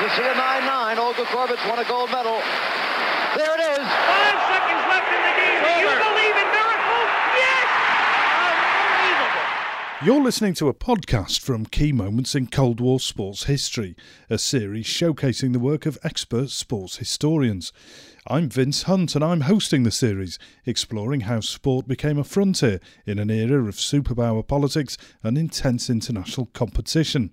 We'll see a 9-9. Olga Korbut's won a gold medal. There it is. Five seconds left in the game. Do you believe in miracles? Yes! Unbelievable. You're listening to a podcast from Key Moments in Cold War Sports History, a series showcasing the work of expert sports historians. I'm Vince Hunt and I'm hosting the series, exploring how sport became a frontier in an era of superpower politics and intense international competition.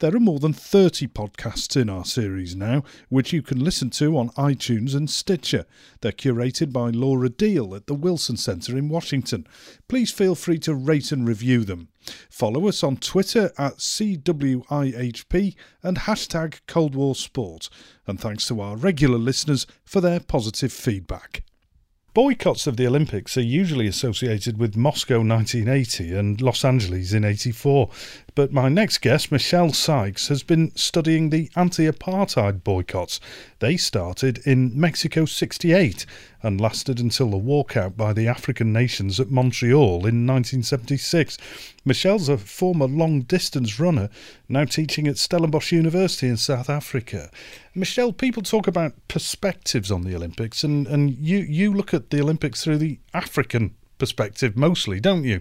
There are more than 30 podcasts in our series now, which you can listen to on iTunes and Stitcher. They're curated by Laura Deal at the Wilson Centre in Washington. Please feel free to rate and review them. Follow us on Twitter at CWIHP and hashtag Cold War Sport. And thanks to our regular listeners for their positive feedback. Boycotts of the Olympics are usually associated with Moscow 1980 and Los Angeles in 84, but my next guest, Michelle Sikes, has been studying the anti apartheid boycotts. They started in Mexico 68 and lasted until the walkout by the African nations at Montreal in 1976. Michelle's a former long distance runner, now teaching at Stellenbosch University in South Africa. Michelle, people talk about perspectives on the Olympics, and, and you, you look at the Olympics through the African perspective mostly, don't you?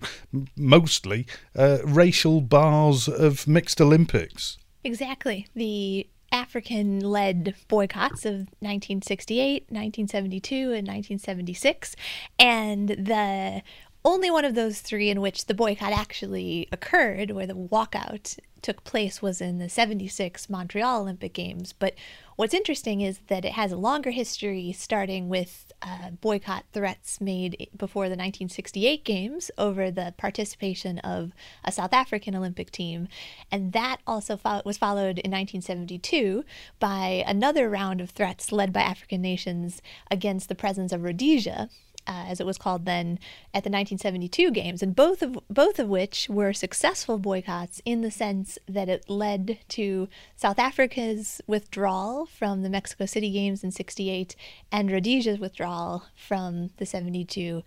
Mostly uh, racial bars of mixed Olympics. Exactly. The African led boycotts of 1968, 1972, and 1976. And the only one of those three in which the boycott actually occurred, where the walkout took place, was in the 76 Montreal Olympic Games. But what's interesting is that it has a longer history, starting with uh, boycott threats made before the 1968 Games over the participation of a South African Olympic team. And that also fo- was followed in 1972 by another round of threats led by African nations against the presence of Rhodesia uh, as it was called then, at the 1972 games, and both of both of which were successful boycotts in the sense that it led to South Africa's withdrawal from the Mexico City games in '68 and Rhodesia's withdrawal from the '72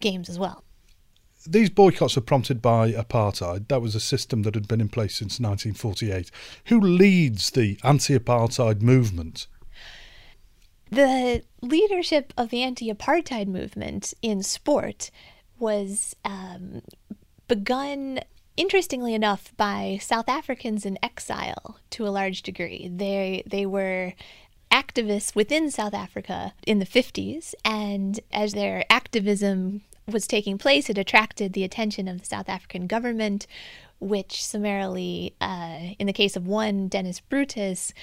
games as well. These boycotts are prompted by apartheid. That was a system that had been in place since 1948. Who leads the anti apartheid movement? The leadership of the anti apartheid movement in sport was um, begun, interestingly enough, by South Africans in exile to a large degree. They, they were activists within South Africa in the 50s, and as their activism was taking place, it attracted the attention of the South African government, which summarily, uh, in the case of one, Dennis Brutus,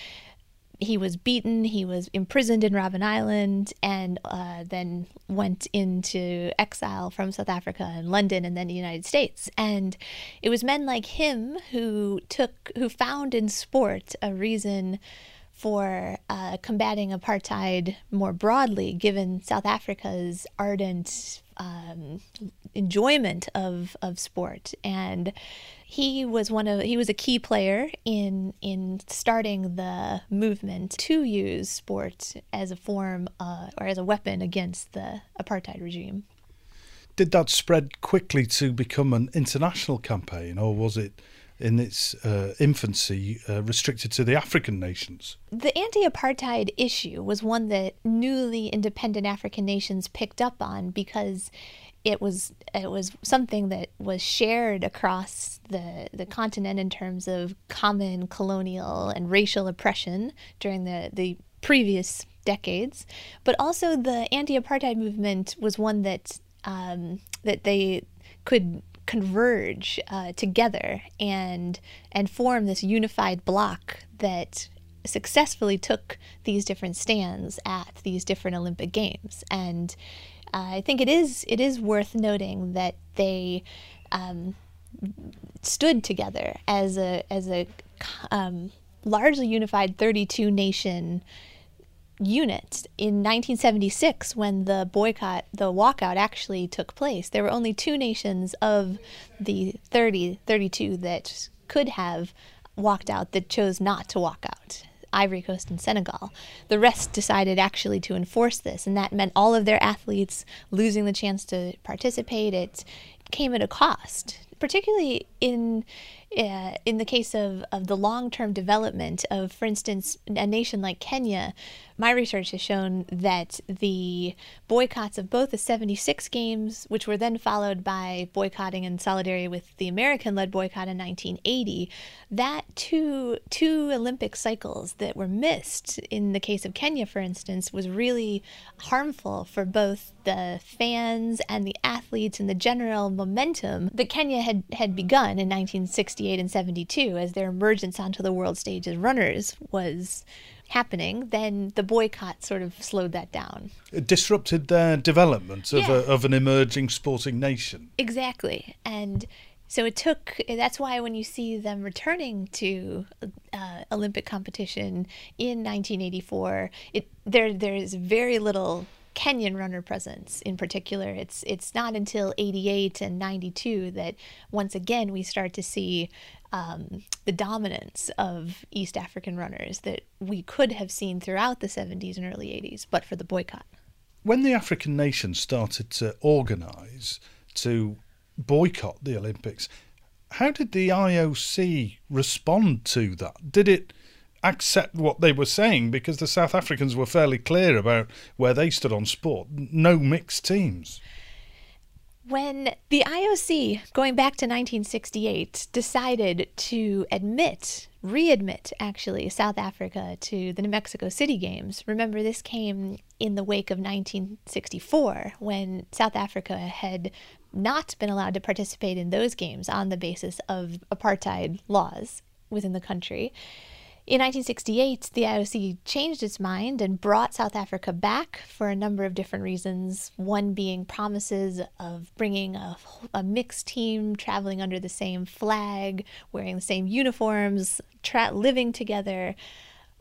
he was beaten, he was imprisoned in Robben Island, and uh, then went into exile from South Africa and London and then the United States. And it was men like him who took, who found in sport a reason for uh, combating apartheid more broadly, given South Africa's ardent um, enjoyment of, of sport. And he was one of he was a key player in in starting the movement to use sport as a form uh, or as a weapon against the apartheid regime. Did that spread quickly to become an international campaign, or was it in its uh, infancy uh, restricted to the African nations? The anti apartheid issue was one that newly independent African nations picked up on because it was it was something that was shared across the the continent in terms of common colonial and racial oppression during the the previous decades, but also the anti-apartheid movement was one that um, that they could converge uh, together and and form this unified bloc that successfully took these different stands at these different Olympic games. And uh, I think it is it is worth noting that they um, stood together as a as a um, largely unified 32 nation unit in 1976 when the boycott the walkout actually took place. There were only two nations of the 30 32 that could have walked out that chose not to walk out Ivory Coast and Senegal. The rest decided actually to enforce this, and that meant all of their athletes losing the chance to participate. It came at a cost, particularly in uh, in the case of, of the long term development of, for instance, a nation like Kenya, my research has shown that the boycotts of both the 76 games, which were then followed by boycotting in solidarity with the American led boycott in 1980, that two, two Olympic cycles that were missed in the case of Kenya, for instance, was really harmful for both the fans and the athletes and the general momentum that Kenya had, had begun in 1968 and 72 as their emergence onto the world stage as runners was happening, then the boycott sort of slowed that down. It disrupted their development of, Yeah. a, of an emerging sporting nation. Exactly. And so it took, that's why when you see them returning to uh, Olympic competition in 1984, it, there, there's very little Kenyan runner presence in particular. It's, it's not until 88 and 92 that once again we start to see um, the dominance of East African runners that we could have seen throughout the 70s and early 80s, but for the boycott. When the African nations started to organise to boycott the Olympics, how did the IOC respond to that? Did it accept what they were saying? Because the South Africans were fairly clear about where they stood on sport no mixed teams. When the IOC, going back to 1968, decided to admit, readmit actually, South Africa to the New Mexico City Games, remember this came in the wake of 1964 when South Africa had not been allowed to participate in those games on the basis of apartheid laws within the country. In 1968, the IOC changed its mind and brought South Africa back for a number of different reasons. One being promises of bringing a, a mixed team traveling under the same flag, wearing the same uniforms, tra- living together.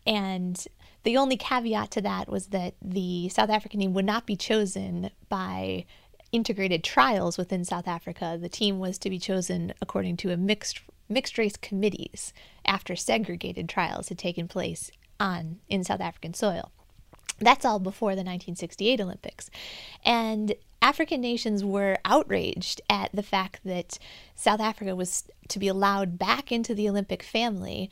And the only caveat to that was that the South African team would not be chosen by integrated trials within South Africa. The team was to be chosen according to a mixed mixed race committees after segregated trials had taken place on in South African soil. That's all before the 1968 Olympics. And African nations were outraged at the fact that South Africa was to be allowed back into the Olympic family,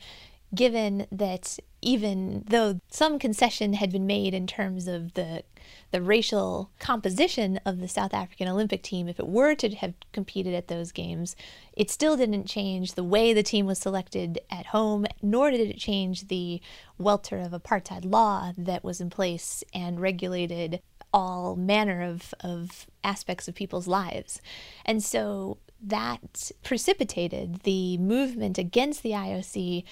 given that even though some concession had been made in terms of the the racial composition of the South African Olympic team, if it were to have competed at those games, it still didn't change the way the team was selected at home, nor did it change the welter of apartheid law that was in place and regulated all manner of, of aspects of people's lives. And so that precipitated the movement against the IOC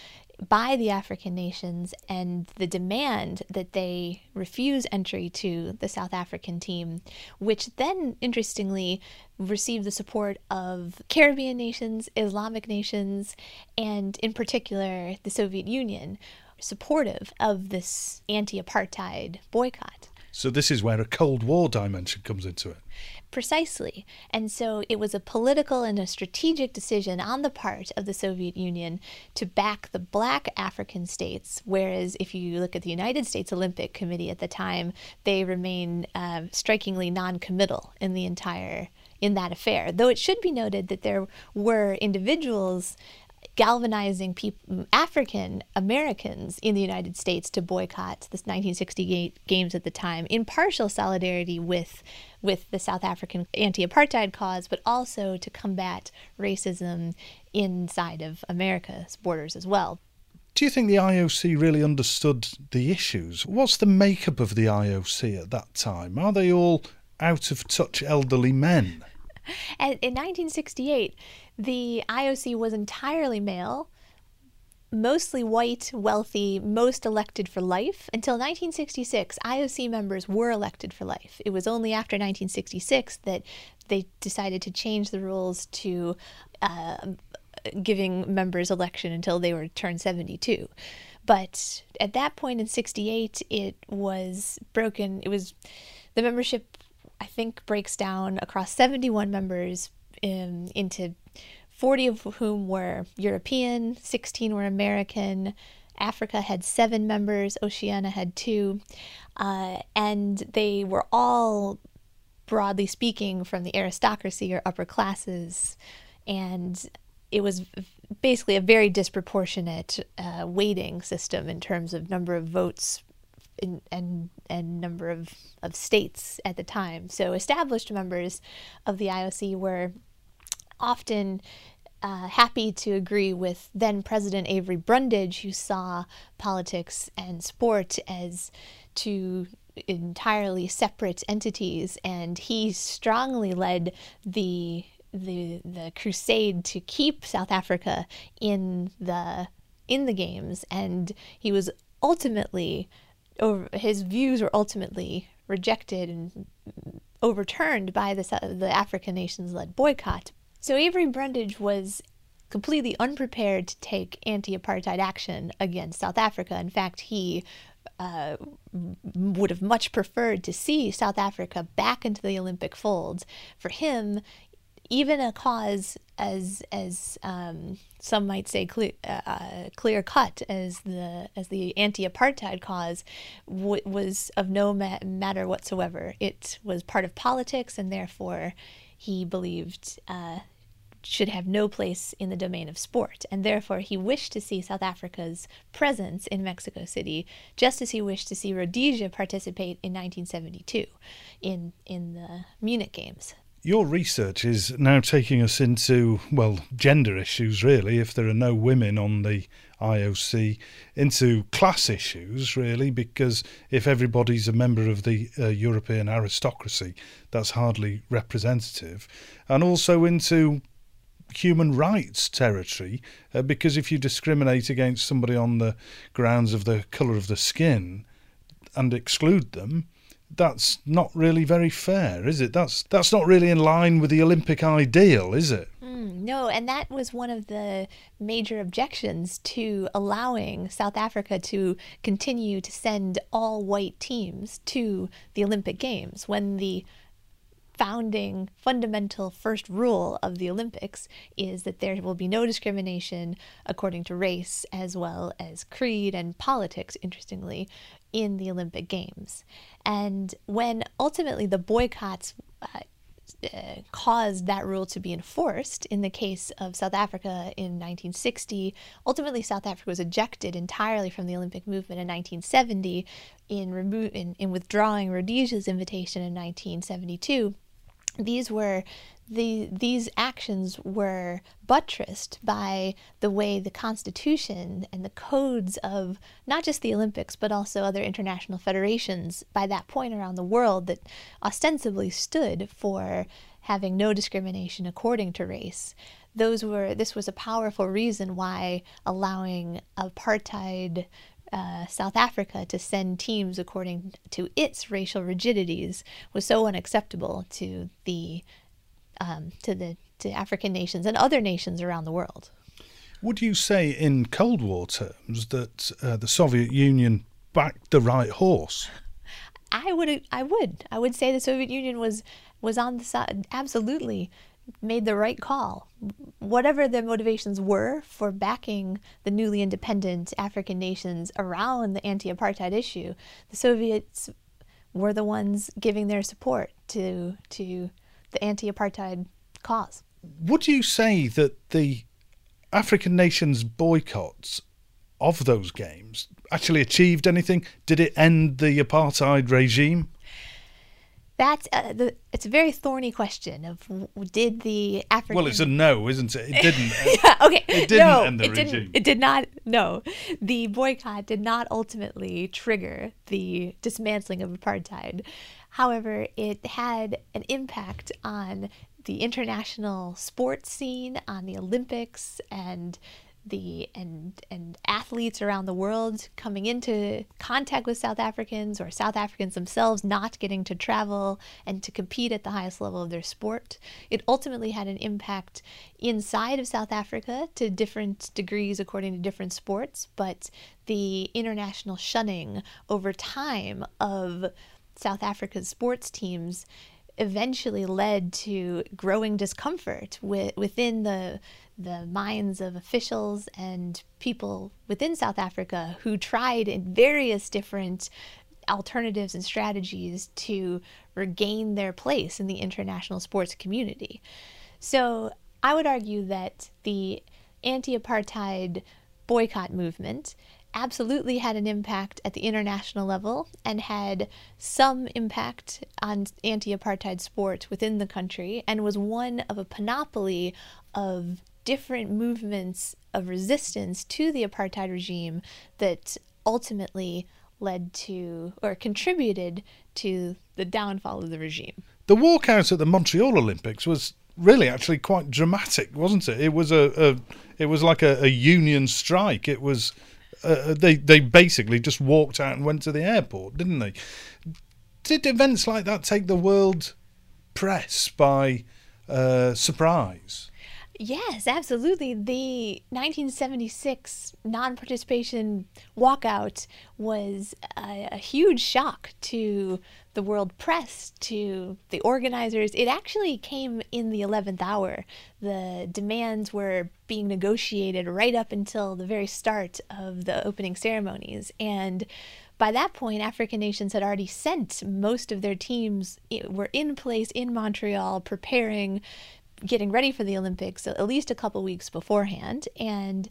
by the African nations and the demand that they refuse entry to the South African team, which then, interestingly, received the support of Caribbean nations, Islamic nations, and in particular the Soviet Union, supportive of this anti apartheid boycott. So this is where a Cold War dimension comes into it. Precisely. And so it was a political and a strategic decision on the part of the Soviet Union to back the black African states, whereas if you look at the United States Olympic Committee at the time, they remain uh, strikingly non committal in the entire. In that affair, though it should be noted that there were individuals galvanizing people, African Americans in the United States to boycott the 1968 games at the time, in partial solidarity with with the South African anti-apartheid cause, but also to combat racism inside of America's borders as well. Do you think the IOC really understood the issues? What's the makeup of the IOC at that time? Are they all out of touch elderly men? And in 1968, the IOC was entirely male, mostly white, wealthy, most elected for life. Until 1966, IOC members were elected for life. It was only after 1966 that they decided to change the rules to uh, giving members election until they were turned 72. But at that point in 68, it was broken. It was the membership, I think, breaks down across 71 members in, into 40 of whom were European, 16 were American. Africa had seven members, Oceania had two. Uh, and they were all, broadly speaking, from the aristocracy or upper classes. And it was basically a very disproportionate uh, weighting system in terms of number of votes in, and and number of, of states at the time. So established members of the IOC were often uh, happy to agree with then President Avery Brundage, who saw politics and sport as two entirely separate entities, and he strongly led the the the crusade to keep South Africa in the in the games, and he was ultimately over his views were ultimately rejected and overturned by the the African nations led boycott. So Avery Brundage was completely unprepared to take anti-apartheid action against South Africa. In fact, he uh, would have much preferred to see South Africa back into the Olympic folds. For him, even a cause as as um, some might say clear uh, clear cut as the as the anti-apartheid cause w- was of no ma- matter whatsoever. It was part of politics, and therefore he believed uh, should have no place in the domain of sport, and therefore he wished to see South Africa's presence in Mexico City, just as he wished to see Rhodesia participate in 1972 in in the Munich Games. Your research is now taking us into, well, gender issues, really, if there are no women on the IOC, into class issues, really, because if everybody's a member of the uh, European aristocracy, that's hardly representative, and also into human rights territory, uh, because if you discriminate against somebody on the grounds of the colour of the skin and exclude them, that's not really very fair, is it? That's that's not really in line with the Olympic ideal, is it? Mm, no, and that was one of the major objections to allowing South Africa to continue to send all white teams to the Olympic Games when the founding fundamental first rule of the Olympics is that there will be no discrimination according to race as well as creed and politics, interestingly, in the Olympic Games. And when ultimately the boycotts uh, uh, caused that rule to be enforced in the case of South Africa in 1960. Ultimately, South Africa was ejected entirely from the Olympic movement in 1970 in, remo- in, in withdrawing Rhodesia's invitation in 1972 these were the these actions were buttressed by the way the constitution and the codes of not just the Olympics but also other international federations by that point around the world that ostensibly stood for having no discrimination according to race. Those were this was a powerful reason why allowing apartheid uh, South Africa to send teams according to its racial rigidities was so unacceptable to the um, to the to African nations and other nations around the world. Would you say, in Cold War terms, that uh, the Soviet Union backed the right horse? I would. I would. I would say the Soviet Union was was on the side. Absolutely made the right call. Whatever their motivations were for backing the newly independent African nations around the anti apartheid issue, the Soviets were the ones giving their support to, to the anti apartheid cause. Would you say that the African nations' boycotts of those games actually achieved anything? Did it end the apartheid regime? That's uh, the. It's a very thorny question of did the African. Well, it's a no, isn't it? It didn't. yeah. Okay. It didn't no, end the it regime. Didn't, it did not. No, the boycott did not ultimately trigger the dismantling of apartheid. However, it had an impact on the international sports scene, on the Olympics, and the and and athletes around the world coming into contact with South Africans or South Africans themselves not getting to travel and to compete at the highest level of their sport. It ultimately had an impact inside of South Africa to different degrees according to different sports, but the international shunning over time of South Africa's sports teams eventually led to growing discomfort with, within the the minds of officials and people within South Africa who tried in various different alternatives and strategies to regain their place in the international sports community. So I would argue that the anti apartheid boycott movement absolutely had an impact at the international level and had some impact on anti apartheid sport within the country and was one of a panoply of different movements of resistance to the apartheid regime that ultimately led to or contributed to the downfall of the regime. The walkout at the Montreal Olympics was really actually quite dramatic, wasn't it? It was a, a it was like a, a union strike. It was uh, they they basically just walked out and went to the airport, didn't they? Did events like that take the world press by uh, surprise? Yes, absolutely. The 1976 non participation walkout was a, a, huge shock to the world press, to the organizers. It actually came in the 11th hour. The demands were being negotiated right up until the very start of the opening ceremonies. And by that point, African nations had already sent most of their teams, were in place in Montreal preparing getting ready for the Olympics at least a couple weeks beforehand. And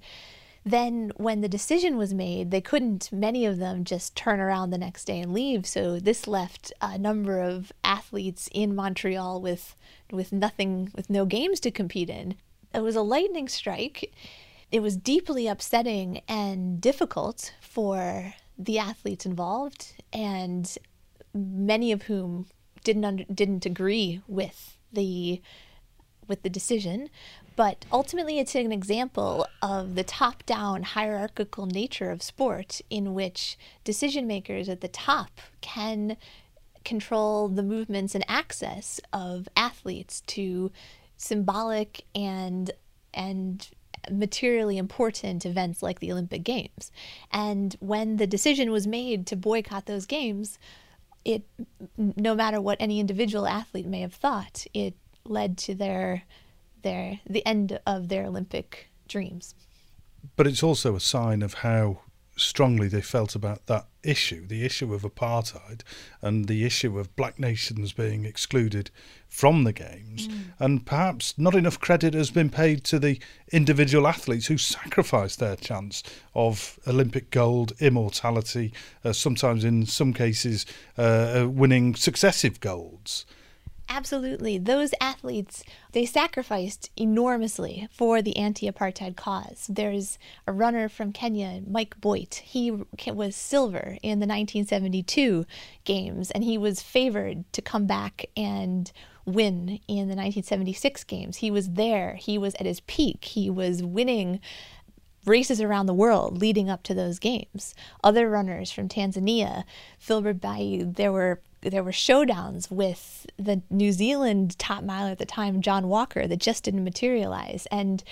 then when the decision was made, they couldn't, many of them, just turn around the next day and leave. So this left a number of athletes in Montreal with, with nothing, with no games to compete in. It was a lightning strike. It was deeply upsetting and difficult for the athletes involved, and many of whom didn't under, didn't agree with the with the decision, but ultimately it's an example of the top down hierarchical nature of sport in which decision makers at the top can control the movements and access of athletes to symbolic and and materially important events like the Olympic Games. And when the decision was made to boycott those games, it no matter what any individual athlete may have thought, it led to their their the end of their Olympic dreams. But it's also a sign of how strongly they felt about that issue, the issue of apartheid and the issue of black nations being excluded from the games. Mm. And perhaps not enough credit has been paid to the individual athletes who sacrificed their chance of Olympic gold, immortality, uh, sometimes in some cases uh, winning successive golds. Absolutely. Those athletes, they sacrificed enormously for the anti apartheid cause. There's a runner from Kenya, Mike Boit. He was silver in the 1972 games, and he was favored to come back and win in the 1976 games. He was there, he was at his peak, he was winning races around the world leading up to those games. Other runners from Tanzania, Filbert Bayi, there were there were showdowns with the New Zealand top miler at the time, John Walker, that just didn't materialize. And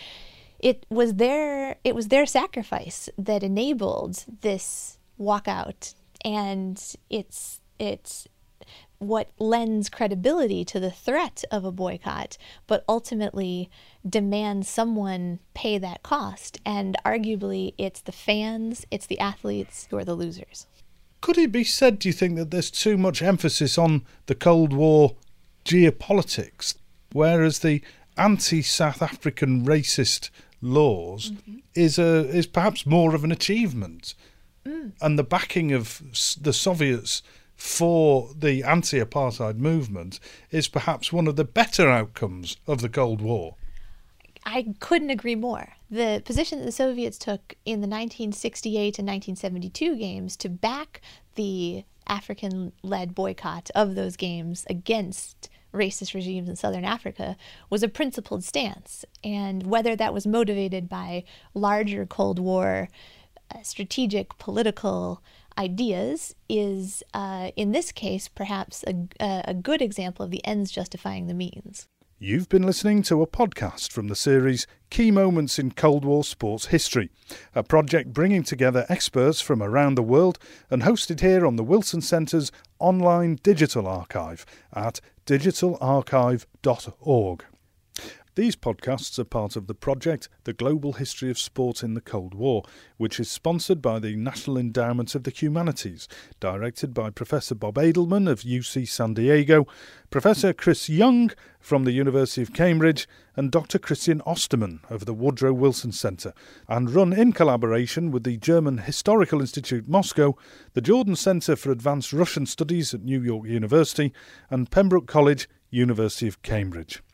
it was their it was their sacrifice that enabled this walkout and it's it's what lends credibility to the threat of a boycott, but ultimately demands someone pay that cost. And arguably, it's the fans, it's the athletes who are the losers. Could it be said, do you think, that there's too much emphasis on the Cold War geopolitics, whereas the anti South African racist laws mm-hmm. is a is perhaps more of an achievement, mm. and the backing of the Soviets for the anti-apartheid movement is perhaps one of the better outcomes of the Cold War. I couldn't agree more. The position that the Soviets took in the 1968 and 1972 games to back the African led boycott of those games against racist regimes in southern Africa was a principled stance. And whether that was motivated by larger Cold War uh, strategic political ideas is, uh, in this case, perhaps a, a good example of the ends justifying the means. You've been listening to a podcast from the series Key Moments in Cold War Sports History, a project bringing together experts from around the world and hosted here on the Wilson Centre's online digital archive at digitalarchive.org. These podcasts are part of the project The Global History of Sport in the Cold War, which is sponsored by the National Endowment of the Humanities, directed by Professor Bob Edelman of UC San Diego, Professor Chris Young from the University of Cambridge, and Dr. Christian Ostermann of the Woodrow Wilson Centre, and run in collaboration with the German Historical Institute Moscow, the Jordan Centre for Advanced Russian Studies at New York University, and Pembroke College, University of Cambridge.